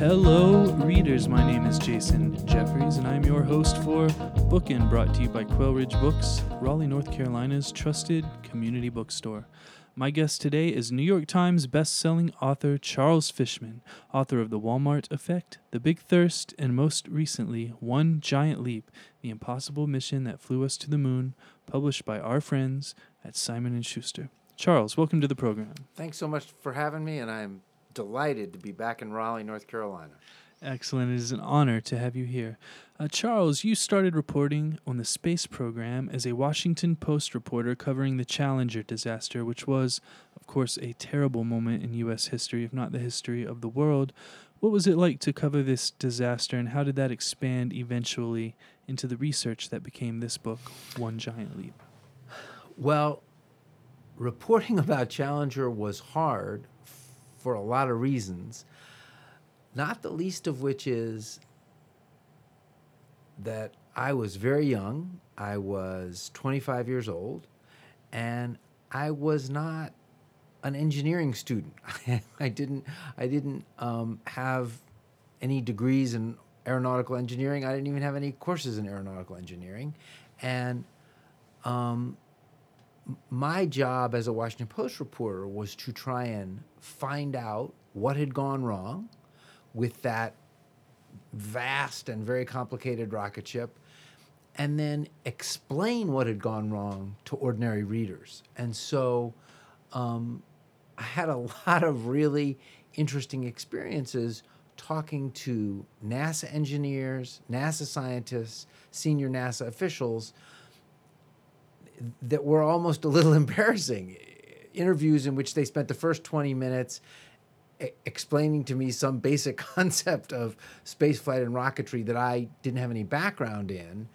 Hello, readers. My name is Jason Jeffries, and I'm your host for Bookin', brought to you by Quail Ridge Books, Raleigh, North Carolina's trusted community bookstore. My guest today is New York Times best-selling author Charles Fishman, author of The Walmart Effect, The Big Thirst, and most recently, One Giant Leap: The Impossible Mission That Flew Us to the Moon, published by our friends at Simon and Schuster. Charles, welcome to the program. Thanks so much for having me, and I'm delighted to be back in Raleigh, North Carolina. Excellent. It is an honor to have you here. Uh, Charles, you started reporting on the space program as a Washington Post reporter covering the Challenger disaster, which was, of course, a terrible moment in U.S. history, if not the history of the world. What was it like to cover this disaster, and how did that expand eventually into the research that became this book, One Giant Leap? Well, reporting about Challenger was hard for a lot of reasons, not the least of which is that I was very young. I was 25 years old, and I was not an engineering student. I didn't. I didn't um, have any degrees in aeronautical engineering. I didn't even have any courses in aeronautical engineering, and um, my job as a Washington Post reporter was to try and find out what had gone wrong with that vast and very complicated rocket ship and then explain what had gone wrong to ordinary readers. And so um, I had a lot of really interesting experiences talking to NASA engineers, NASA scientists, senior NASA officials that were almost a little embarrassing. Interviews in which they spent the first 20 minutes explaining to me some basic concept of spaceflight and rocketry that I didn't have any background in,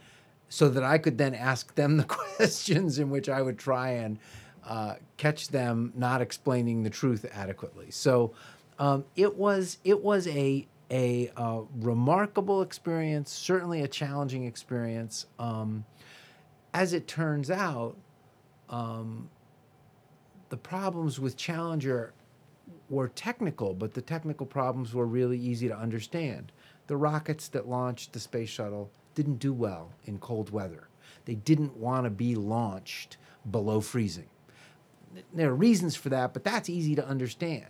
so that I could then ask them the questions in which I would try and uh, catch them not explaining the truth adequately. So um, it was it was a a uh, remarkable experience, certainly a challenging experience. Um, as it turns out, um, the problems with Challenger were technical, but the technical problems were really easy to understand. The rockets that launched the space shuttle didn't do well in cold weather. They didn't want to be launched below freezing. There are reasons for that, but that's easy to understand.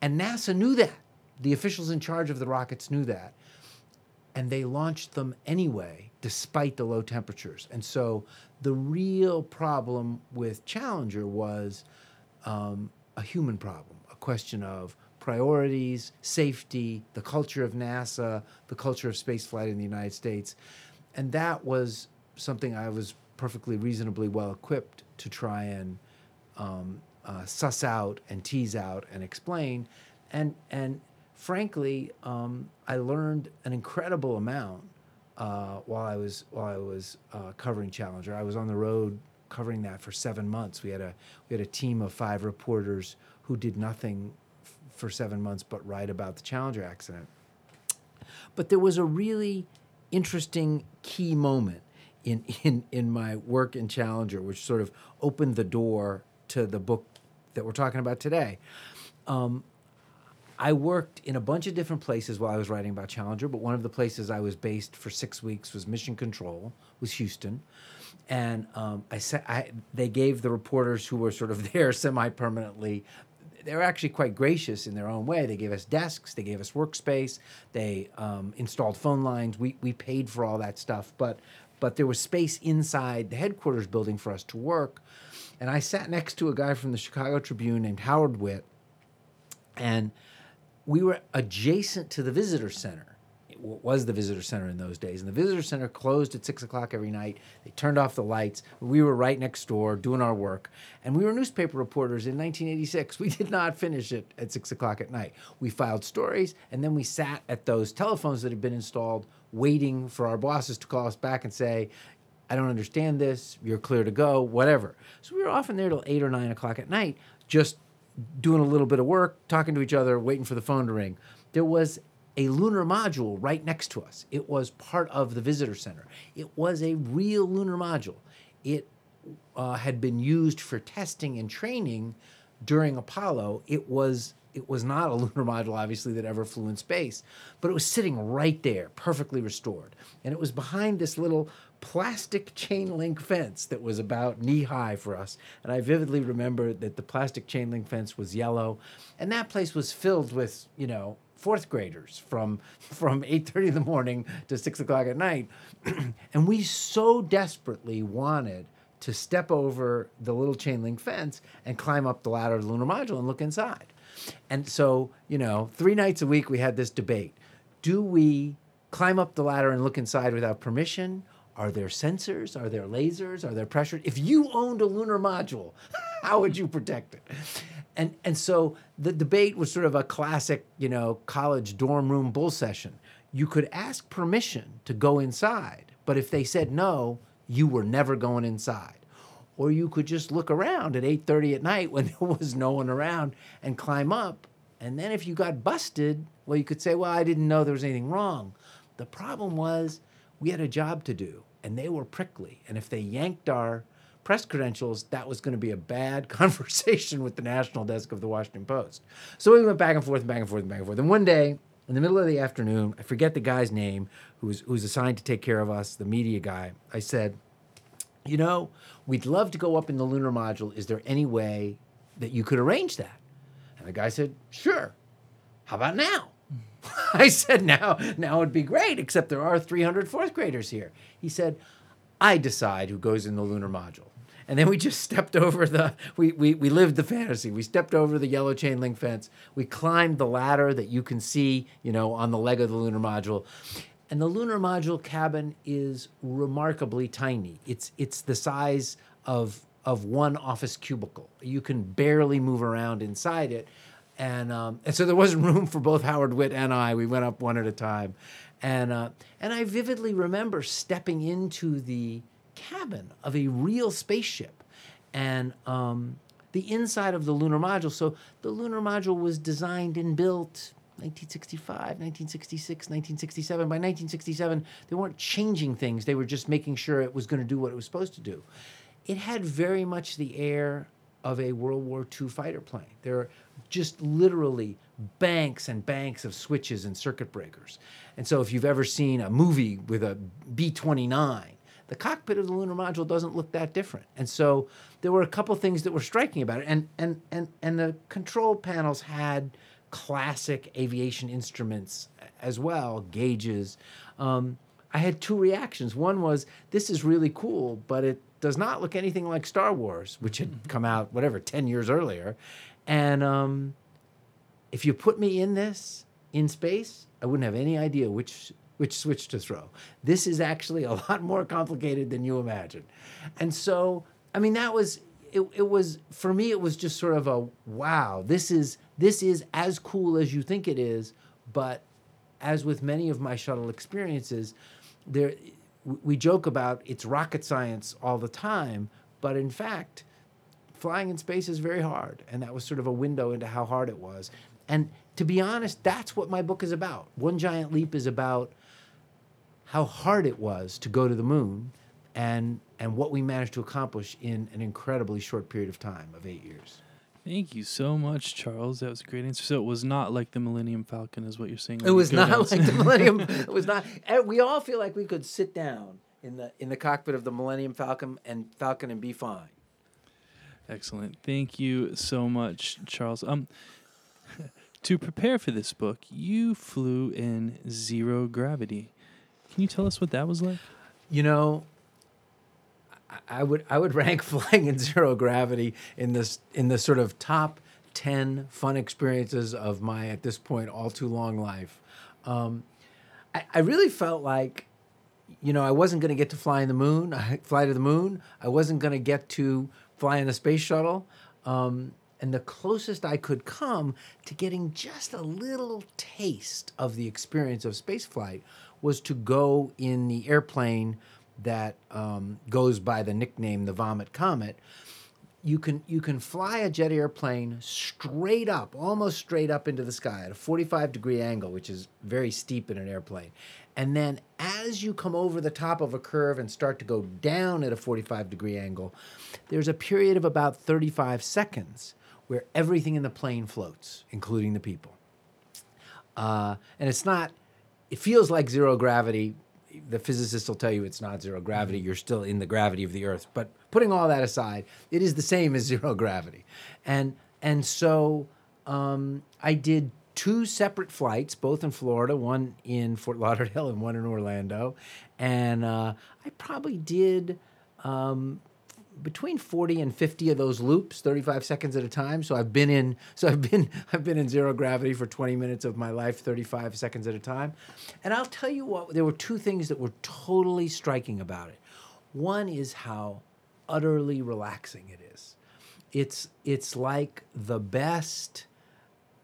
And NASA knew that. The officials in charge of the rockets knew that. And they launched them anyway, despite the low temperatures. And so the real problem with Challenger was um, a human problem, a question of priorities, safety, the culture of NASA, the culture of spaceflight in the United States. And that was something I was perfectly reasonably well equipped to try and um, uh, suss out and tease out and explain. And, and frankly, um, I learned an incredible amount uh, while I was while I was uh, covering Challenger. I was on the road covering that for seven months. We had a we had a team of five reporters who did nothing f- for seven months but write about the Challenger accident. But there was a really interesting key moment in in in my work in Challenger, which sort of opened the door to the book that we're talking about today. Um, I worked in a bunch of different places while I was writing about Challenger, but one of the places I was based for six weeks was Mission Control, was Houston, and um, I said I, they gave the reporters who were sort of there semi-permanently. They were actually quite gracious in their own way. They gave us desks, they gave us workspace, they um, installed phone lines. We we paid for all that stuff, but but there was space inside the headquarters building for us to work. And I sat next to a guy from the Chicago Tribune named Howard Witt, and we were adjacent to the visitor center. It was the visitor center in those days. And the visitor center closed at six o'clock every night. They turned off the lights. We were right next door doing our work. And we were newspaper reporters in 1986. We did not finish it at six o'clock at night. We filed stories and then we sat at those telephones that had been installed waiting for our bosses to call us back and say, I don't understand this. You're clear to go, whatever. So we were often there till eight or nine o'clock at night, just doing a little bit of work, talking to each other, waiting for the phone to ring. There was a lunar module right next to us. It was part of the visitor center. It was a real lunar module. It uh, had been used for testing and training during Apollo, it was it was not a lunar module, obviously, that ever flew in space, but it was sitting right there, perfectly restored. And it was behind this little plastic chain link fence that was about knee high for us. And I vividly remember that the plastic chain link fence was yellow. And that place was filled with, you know, fourth graders from from 8.30 in the morning to 6 o'clock at night and we so desperately wanted to step over the little chain link fence and climb up the ladder of the lunar module and look inside and so, you know, three nights a week we had this debate. Do we climb up the ladder and look inside without permission? Are there sensors? Are there lasers? Are there pressure? If you owned a lunar module, how would you protect it? And and so the debate was sort of a classic, you know, college dorm room bull session. You could ask permission to go inside, but if they said no, you were never going inside or you could just look around at 8:30 at night when there was no one around and climb up. And then if you got busted, well you could say, "Well, I didn't know there was anything wrong." The problem was we had a job to do and they were prickly. And if they yanked our press credentials, that was going to be a bad conversation with the national desk of the Washington Post. So we went back and forth and back and forth and back and forth. And one day, in the middle of the afternoon, I forget the guy's name who was, who was assigned to take care of us, the media guy. I said, you know, we'd love to go up in the lunar module. Is there any way that you could arrange that? And the guy said, sure. How about now? I said, now, now it'd be great, except there are 300 fourth graders here. He said, I decide who goes in the lunar module. And then we just stepped over the, we, we, we lived the fantasy. We stepped over the yellow chain link fence. We climbed the ladder that you can see, you know, on the leg of the lunar module. And the lunar module cabin is remarkably tiny. It's it's the size of of one office cubicle. You can barely move around inside it. And, um, and so there wasn't room for both Howard Witt and I. We went up one at a time. And, uh, and I vividly remember stepping into the cabin of a real spaceship and um, the inside of the lunar module. So the lunar module was designed and built 1965, 1966, 1967. By 1967, they weren't changing things. They were just making sure it was going to do what it was supposed to do. It had very much the air of a World War II fighter plane. There just literally banks and banks of switches and circuit breakers. And so if you've ever seen a movie with a B 29, the cockpit of the lunar module doesn't look that different. And so there were a couple things that were striking about it. And, and, and, and the control panels had classic aviation instruments as well, gauges. Um, I had two reactions. One was, this is really cool, but it does not look anything like Star Wars, which had come out, whatever, 10 years earlier. And um, if you put me in this, in space, I wouldn't have any idea which which switch to throw. This is actually a lot more complicated than you imagine. And so, I mean, that was it, it was for me it was just sort of a wow this is this is as cool as you think it is but as with many of my shuttle experiences there we joke about it's rocket science all the time but in fact flying in space is very hard and that was sort of a window into how hard it was and to be honest that's what my book is about one giant leap is about how hard it was to go to the moon and and what we managed to accomplish in an incredibly short period of time of eight years. Thank you so much, Charles. That was a great answer. So it was not like the Millennium Falcon, is what you're saying. It was not like the Millennium. It was not. Eh, we all feel like we could sit down in the in the cockpit of the Millennium Falcon and Falcon and be fine. Excellent. Thank you so much, Charles. Um, to prepare for this book, you flew in zero gravity. Can you tell us what that was like? You know, I would I would rank flying in zero gravity in this in the sort of top ten fun experiences of my at this point all too long life. Um, I, I really felt like, you know, I wasn't going to get to fly in the moon, I fly to the moon. I wasn't going to get to fly in the space shuttle. Um, and the closest I could come to getting just a little taste of the experience of spaceflight was to go in the airplane that um, goes by the nickname the Vomit Comet, you can you can fly a jet airplane straight up, almost straight up into the sky at a 45 degree angle, which is very steep in an airplane. And then as you come over the top of a curve and start to go down at a 45 degree angle, there's a period of about 35 seconds where everything in the plane floats, including the people. Uh, and it's not, it feels like zero gravity. The physicists will tell you it's not zero gravity. You're still in the gravity of the Earth. But putting all that aside, it is the same as zero gravity. And, and so um, I did two separate flights, both in Florida, one in Fort Lauderdale and one in Orlando. And uh, I probably did um, between 40 and 50 of those loops 35 seconds at a time. So i've been in so i've been i've been in zero gravity for 20 minutes of my life 35 seconds at a time. And i'll tell you what there were two things that were totally striking about it. One is how utterly relaxing it is. It's it's like the best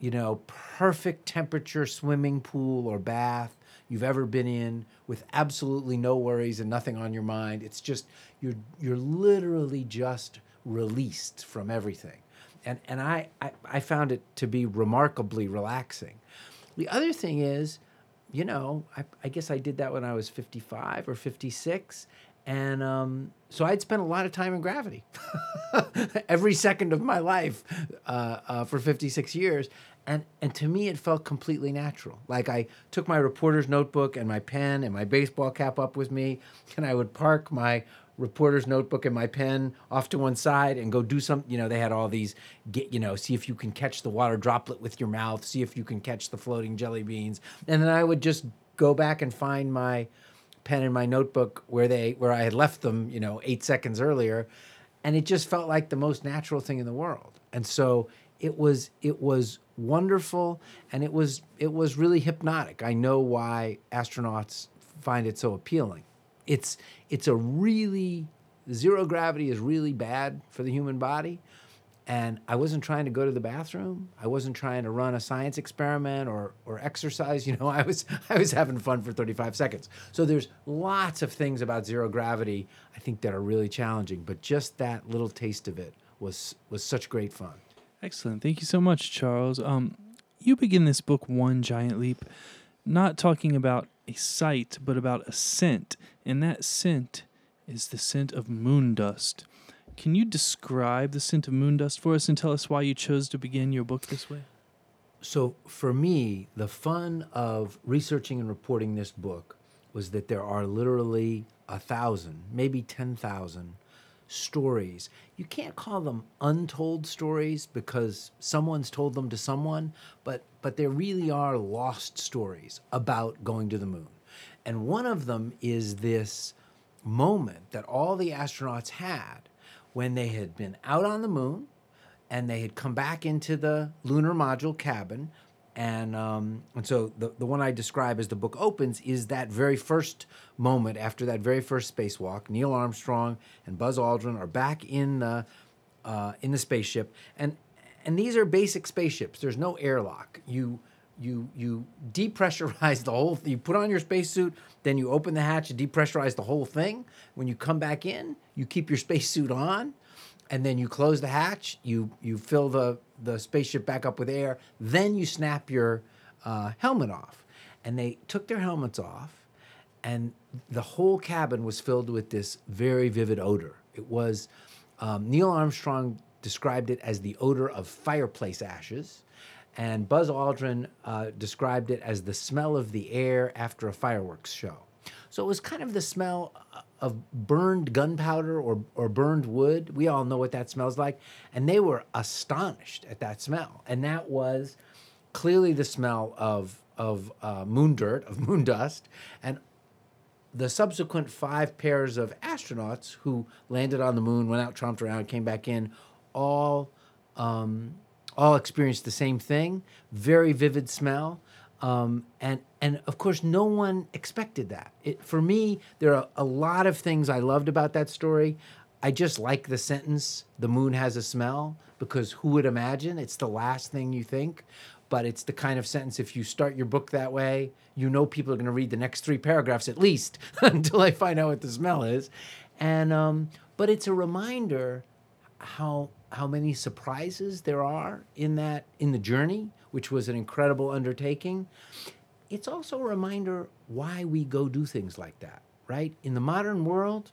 you know perfect temperature swimming pool or bath you've ever been in with absolutely no worries and nothing on your mind. It's just you're you're literally just released from everything. And and I, I, I found it to be remarkably relaxing. The other thing is, you know, I, I guess I did that when I was 55 or 56. And um, so I'd spent a lot of time in gravity. Every second of my life uh, uh, for 56 years. And and to me it felt completely natural. Like i took my reporter's notebook and my pen and my baseball cap up with me and i would park my reporter's notebook and my pen off to one side and go do some you know they had all these get you know see if you can catch the water droplet with your mouth see if you can catch the floating jelly beans. And then i would just go back and find my pen in my notebook where they where i had left them you know 8 seconds earlier and it just felt like the most natural thing in the world and so it was it was wonderful and it was it was really hypnotic. I know why astronauts find it so appealing. It's it's a really zero gravity is really bad for the human body. And I wasn't trying to go to the bathroom. I wasn't trying to run a science experiment or, or exercise. You know, I was I was having fun for 35 seconds. So there's lots of things about zero gravity I think that are really challenging. But just that little taste of it was was such great fun. Excellent. Thank you so much, Charles. Um, you begin this book, One Giant Leap, not talking about a sight, but about a scent. And that scent is the scent of moon dust. Can you describe the scent of moon dust for us and tell us why you chose to begin your book this way? So, for me, the fun of researching and reporting this book was that there are literally a thousand, maybe 10,000 stories. You can't call them untold stories because someone's told them to someone, but but there really are lost stories about going to the moon. And one of them is this moment that all the astronauts had when they had been out on the moon and they had come back into the lunar module cabin and um, and so the the one I describe as the book opens is that very first moment after that very first spacewalk. Neil Armstrong and Buzz Aldrin are back in the uh, in the spaceship, and and these are basic spaceships. There's no airlock. You you you depressurize the whole. You put on your spacesuit, then you open the hatch and depressurize the whole thing. When you come back in, you keep your spacesuit on, and then you close the hatch. You you fill the the spaceship back up with air. Then you snap your uh, helmet off. And they took their helmets off, and the whole cabin was filled with this very vivid odor. It was, um, Neil Armstrong described it as the odor of fireplace ashes. And Buzz Aldrin uh, described it as the smell of the air after a fireworks show. So it was kind of the smell of burned gunpowder or, or burned wood. We all know what that smells like. And they were astonished at that smell. And that was clearly the smell of, of uh, moon dirt, of moon dust. And the subsequent five pairs of astronauts who landed on the moon, went out, tromped around, came back in, all, um, all experienced the same thing very vivid smell. Um, and and of course, no one expected that. It, for me, there are a lot of things I loved about that story. I just like the sentence, "The moon has a smell," because who would imagine? It's the last thing you think, but it's the kind of sentence. If you start your book that way, you know people are going to read the next three paragraphs at least until they find out what the smell is. And um, but it's a reminder how how many surprises there are in that in the journey which was an incredible undertaking, it's also a reminder why we go do things like that, right? In the modern world,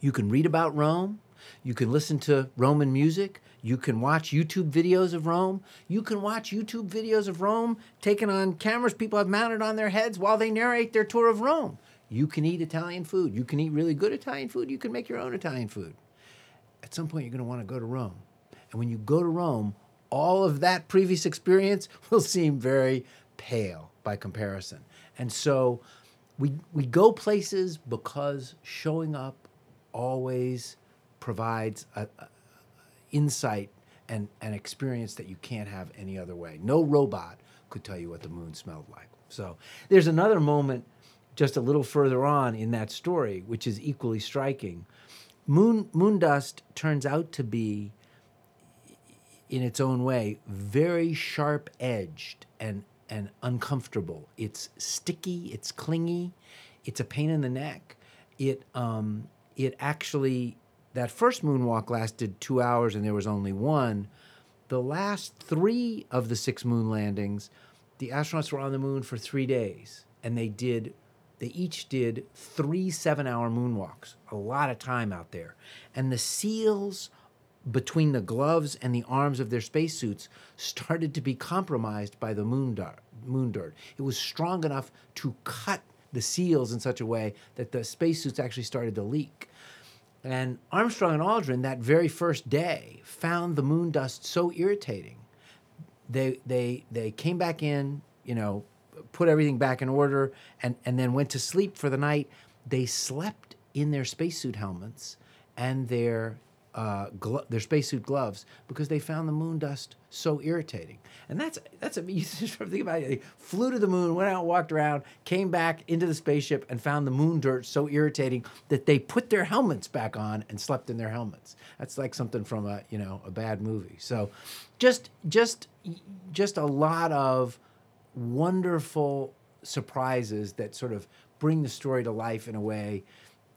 you can read about Rome, you can listen to Roman music, You can watch YouTube videos of Rome. You can watch YouTube videos of Rome taken on cameras people have mounted on their heads while they narrate their tour of Rome. You can eat Italian food. You can eat really good Italian food. You can make your own Italian food. At some point, you're going to want to go to Rome. And when you go to Rome, all of that previous experience will seem very pale by comparison. And so we, we go places because showing up always provides a, a insight and an experience that you can't have any other way. No robot could tell you what the moon smelled like. So there's another moment just a little further on in that story, which is equally striking. Moon, moon dust turns out to be, in its own way, very sharp edged and, and uncomfortable. It's sticky, it's clingy, it's a pain in the neck. It, um, it actually that first moonwalk lasted two hours and there was only one. The last three of the six moon landings, the astronauts were on the moon for three days and they did they each did three seven hour moonwalks a lot of time out there. And the seals between the gloves and the arms of their spacesuits started to be compromised by the moon dirt, moon dirt. It was strong enough to cut the seals in such a way that the spacesuits actually started to leak. And Armstrong and Aldrin, that very first day, found the moon dust so irritating. They, they, they came back in, you know, put everything back in order, and, and then went to sleep for the night. They slept in their spacesuit helmets and their uh, glo- their spacesuit gloves because they found the moon dust so irritating. And that's that's a you just think about it. They flew to the moon, went out, walked around, came back into the spaceship, and found the moon dirt so irritating that they put their helmets back on and slept in their helmets. That's like something from a you know a bad movie. So, just just just a lot of wonderful surprises that sort of bring the story to life in a way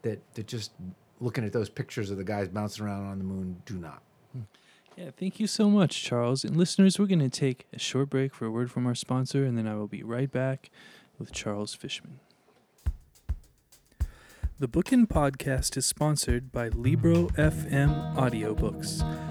that that just looking at those pictures of the guys bouncing around on the moon do not. Yeah, thank you so much, Charles. And listeners, we're going to take a short break for a word from our sponsor, and then I will be right back with Charles Fishman. The Bookin podcast is sponsored by Libro FM Audiobooks.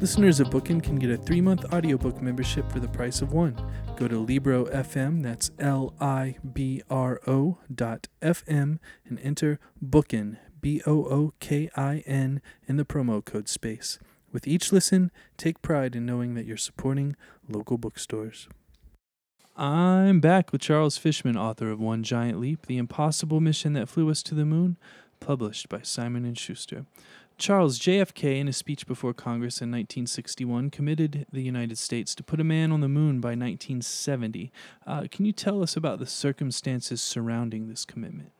Listeners of Bookin can get a three month audiobook membership for the price of one. Go to Libro FM, that's L I B R O dot FM, and enter Bookin, B O O K I N, in the promo code space. With each listen, take pride in knowing that you're supporting local bookstores. I'm back with Charles Fishman, author of One Giant Leap: The Impossible Mission That Flew Us to the Moon, published by Simon and Schuster. Charles JFK, in a speech before Congress in 1961, committed the United States to put a man on the moon by 1970. Uh, can you tell us about the circumstances surrounding this commitment?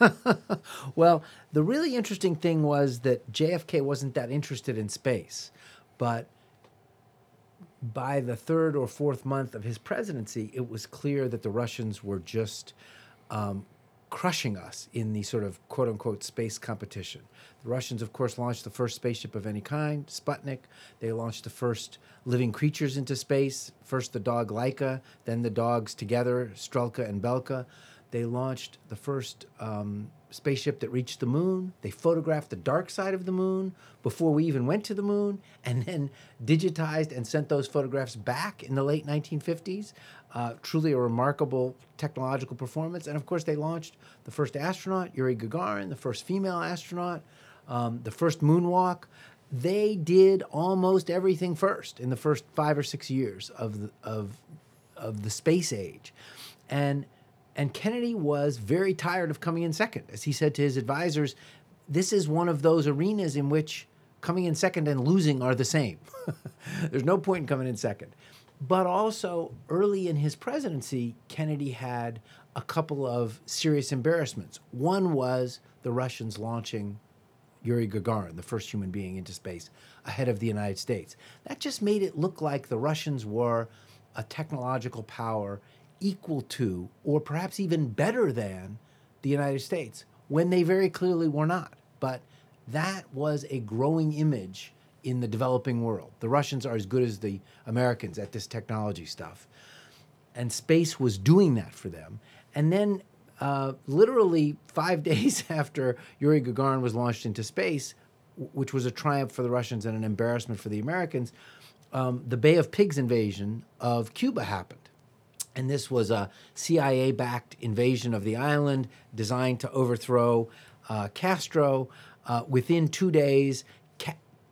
well, the really interesting thing was that JFK wasn't that interested in space, but by the third or fourth month of his presidency, it was clear that the Russians were just um, crushing us in the sort of quote unquote space competition. The Russians, of course, launched the first spaceship of any kind, Sputnik. They launched the first living creatures into space, first the dog Laika, then the dogs together, Strelka and Belka. They launched the first um, spaceship that reached the moon. They photographed the dark side of the moon before we even went to the moon, and then digitized and sent those photographs back in the late 1950s. Uh, truly a remarkable technological performance. And of course, they launched the first astronaut, Yuri Gagarin, the first female astronaut, um, the first moonwalk. They did almost everything first in the first five or six years of the, of, of the space age. And and Kennedy was very tired of coming in second. As he said to his advisors, this is one of those arenas in which coming in second and losing are the same. There's no point in coming in second. But also, early in his presidency, Kennedy had a couple of serious embarrassments. One was the Russians launching Yuri Gagarin, the first human being into space, ahead of the United States. That just made it look like the Russians were a technological power equal to, or perhaps even better than, the United States, when they very clearly were not. But that was a growing image in the developing world. The Russians are as good as the Americans at this technology stuff. And space was doing that for them. And then, uh, literally five days after Yuri Gagarin was launched into space, which was a triumph for the Russians and an embarrassment for the Americans, um, the Bay of Pigs invasion of Cuba happened. And this was a CIA backed invasion of the island designed to overthrow uh, Castro. Uh, within two days,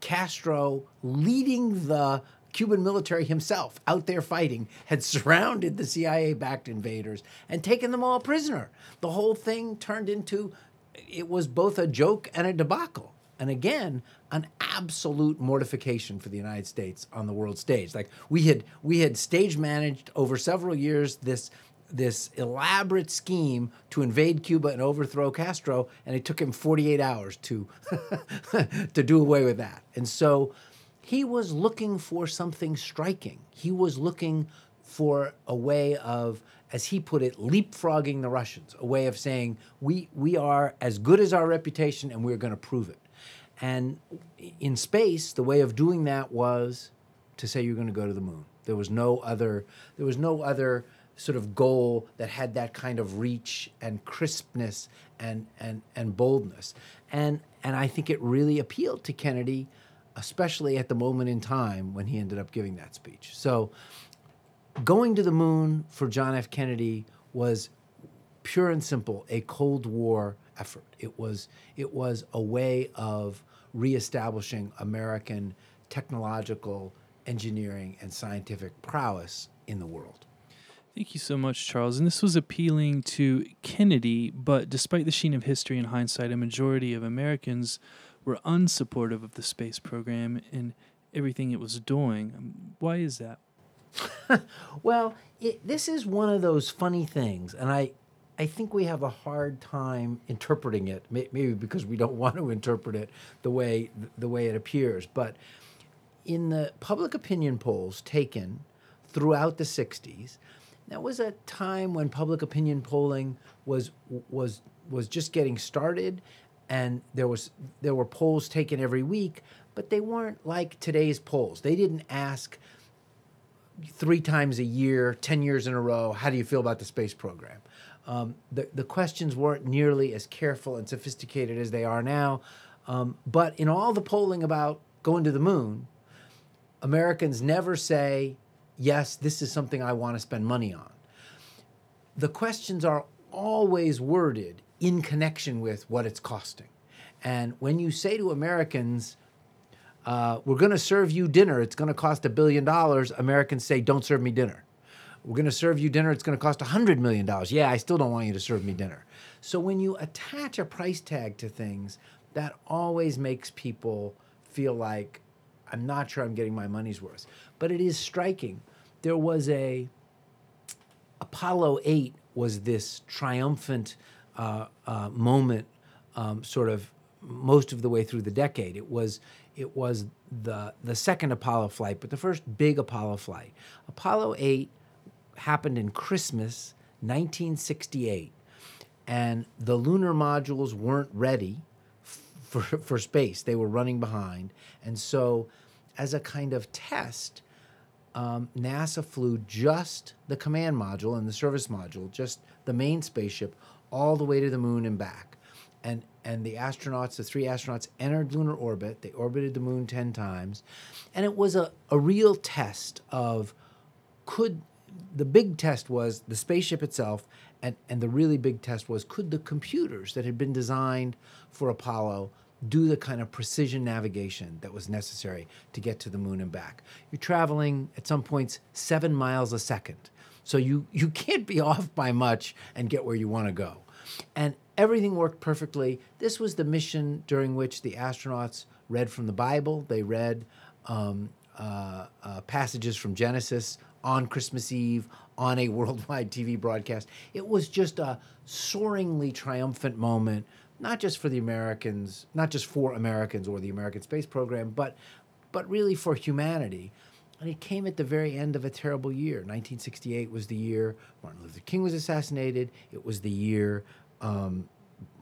Castro, leading the Cuban military himself out there fighting, had surrounded the CIA backed invaders and taken them all prisoner. The whole thing turned into it was both a joke and a debacle. And again, an absolute mortification for the United States on the world stage. Like we had we had stage managed over several years this this elaborate scheme to invade Cuba and overthrow Castro, and it took him 48 hours to to do away with that. And so he was looking for something striking. He was looking for a way of, as he put it, leapfrogging the Russians, a way of saying, we, we are as good as our reputation and we're going to prove it. And in space, the way of doing that was to say you're going to go to the moon. There was no other, there was no other sort of goal that had that kind of reach and crispness and, and, and boldness. And, and I think it really appealed to Kennedy, especially at the moment in time when he ended up giving that speech. So going to the moon for John F. Kennedy was pure and simple a Cold War effort. It was, it was a way of reestablishing American technological engineering and scientific prowess in the world. Thank you so much, Charles. And this was appealing to Kennedy, but despite the sheen of history and hindsight, a majority of Americans were unsupportive of the space program and everything it was doing. Um, why is that? well, it, this is one of those funny things, and I, I think we have a hard time interpreting it. Maybe because we don't want to interpret it the way the way it appears. But in the public opinion polls taken throughout the '60s, that was a time when public opinion polling was was was just getting started and there was there were polls taken every week but they weren't like today's polls. They didn't ask three times a year 10 years in a row how do you feel about the space program? Um, the, the questions weren't nearly as careful and sophisticated as they are now um, but in all the polling about going to the moon americans never say yes, this is something I want to spend money on. The questions are always worded in connection with what it's costing. And when you say to Americans, uh, we're going to serve you dinner, it's going to cost a billion dollars, Americans say, don't serve me dinner. We're going to serve you dinner, it's going to cost a $100 million. Yeah, I still don't want you to serve me dinner. So when you attach a price tag to things, that always makes people feel like I'm not sure I'm getting my money's worth. But it is striking. There was a Apollo 8 was this triumphant uh, uh, moment, um, sort of most of the way through the decade. It was it was the the second Apollo flight, but the first big Apollo flight. Apollo 8 happened in Christmas 1968, and the lunar modules weren't ready for, for space. They were running behind, and so as a kind of test, um, NASA flew just the command module and the service module, just the main spaceship, all the way to the moon and back. And, and the astronauts, the three astronauts, entered lunar orbit. They orbited the moon 10 times. And it was a, a real test of could the big test was the spaceship itself, and, and the really big test was could the computers that had been designed for Apollo do the kind of precision navigation that was necessary to get to the moon and back. You're traveling at some points seven miles a second. So you, you can't be off by much and get where you want to go. And everything worked perfectly. This was the mission during which the astronauts read from the Bible. They read um, uh, uh, passages from Genesis on Christmas Eve on a worldwide TV broadcast. It was just a soaringly triumphant moment not just for the Americans, not just for Americans or the American space program, but but really for humanity. And it came at the very end of a terrible year. 1968 was the year Martin Luther King was assassinated. It was the year um,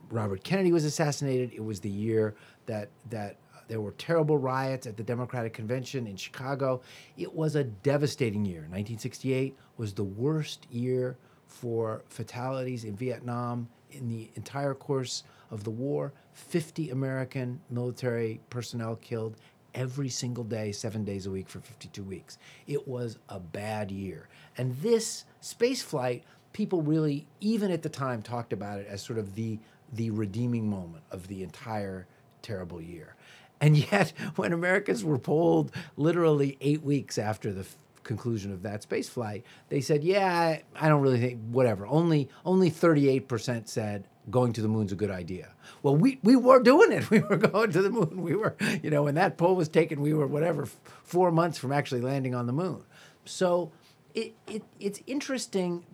Robert Kennedy was assassinated. It was the year that that there were terrible riots at the Democratic Convention in Chicago. It was a devastating year. 1968 was the worst year for fatalities in Vietnam in the entire course of the war. 50 American military personnel killed every single day, seven days a week for 52 weeks. It was a bad year. And this space flight, people really, even at the time, talked about it as sort of the, the redeeming moment of the entire terrible year. And yet, when Americans were polled literally eight weeks after the conclusion of that space flight, they said, "Yeah, I don't really think whatever." Only only 38% said going to the moon's a good idea. Well, we we were doing it. We were going to the moon. We were, you know, when that poll was taken, we were whatever four months from actually landing on the moon. So it, it it's interesting.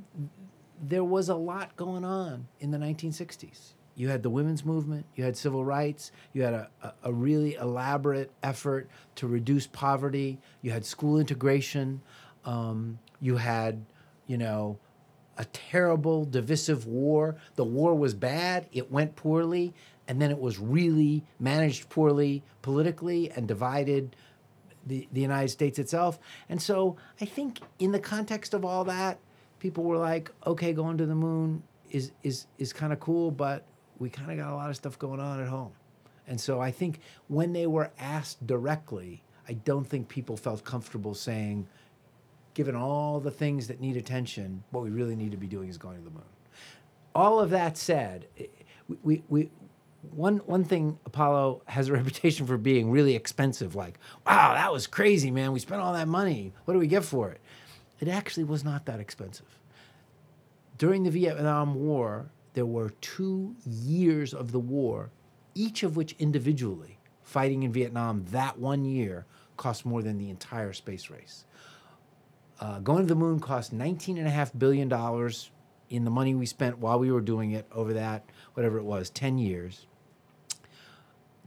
There was a lot going on in the 1960s you had the women's movement, you had civil rights, you had a, a, a, really elaborate effort to reduce poverty, you had school integration, um, you had, you know, a terrible divisive war. The war was bad, it went poorly, and then it was really managed poorly politically and divided the, the United States itself. And so I think in the context of all that, people were like, okay, going to the moon is is is kind of cool, but we kind of got a lot of stuff going on at home. And so I think when they were asked directly, I don't think people felt comfortable saying, given all the things that need attention, what we really need to be doing is going to the moon. All of that said, we, we, one one thing Apollo has a reputation for being really expensive. Like, wow, that was crazy, man. We spent all that money. What do we get for it? It actually was not that expensive. During the Vietnam War, there were two years of the war, each of which individually, fighting in Vietnam that one year, cost more than the entire space race. Uh, going to the moon cost $19.5 billion in the money we spent while we were doing it over that, whatever it was, 10 years.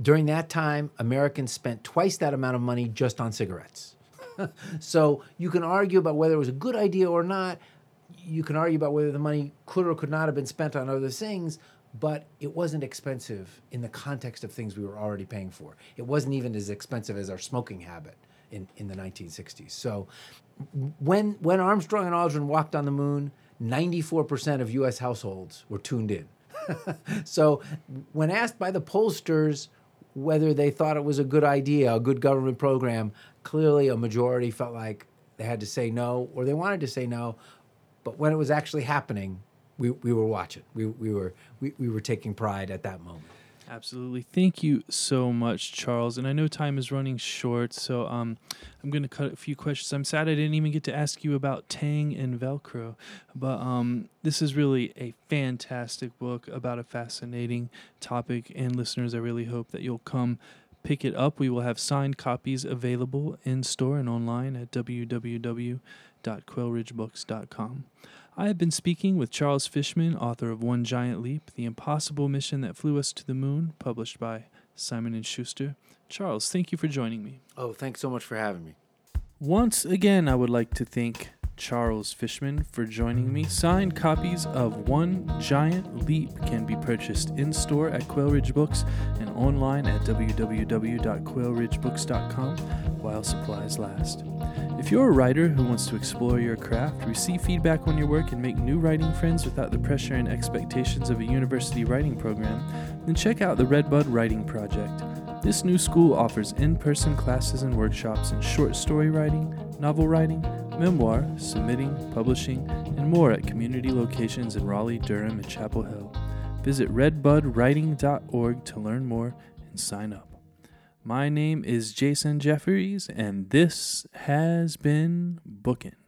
During that time, Americans spent twice that amount of money just on cigarettes. so you can argue about whether it was a good idea or not you can argue about whether the money could or could not have been spent on other things, but it wasn't expensive in the context of things we were already paying for. It wasn't even as expensive as our smoking habit in, in the 1960s. So when, when Armstrong and Aldrin walked on the moon, 94% of US households were tuned in. so when asked by the pollsters whether they thought it was a good idea, a good government program, clearly a majority felt like they had to say no or they wanted to say no, but when it was actually happening, we, we were watching. We, we were we, we were taking pride at that moment. Absolutely. Thank you so much, Charles. And I know time is running short, so um, I'm going to cut a few questions. I'm sad I didn't even get to ask you about Tang and Velcro, but um, this is really a fantastic book about a fascinating topic. And listeners, I really hope that you'll come pick it up. We will have signed copies available in store and online at www.quailridgebooks.com. I have been speaking with Charles Fishman, author of One Giant Leap: The Impossible Mission That Flew Us to the Moon, published by Simon and Schuster. Charles, thank you for joining me. Oh, thanks so much for having me. Once again, I would like to thank Charles Fishman for joining me. Signed copies of One Giant Leap can be purchased in store at Quail Ridge Books and online at www.quailridgebooks.com while supplies last. If you're a writer who wants to explore your craft, receive feedback on your work, and make new writing friends without the pressure and expectations of a university writing program, then check out the Redbud Writing Project. This new school offers in person classes and workshops in short story writing, novel writing, memoir, submitting, publishing, and more at community locations in Raleigh, Durham, and Chapel Hill. Visit redbudwriting.org to learn more and sign up. My name is Jason Jeffries, and this has been Bookin'.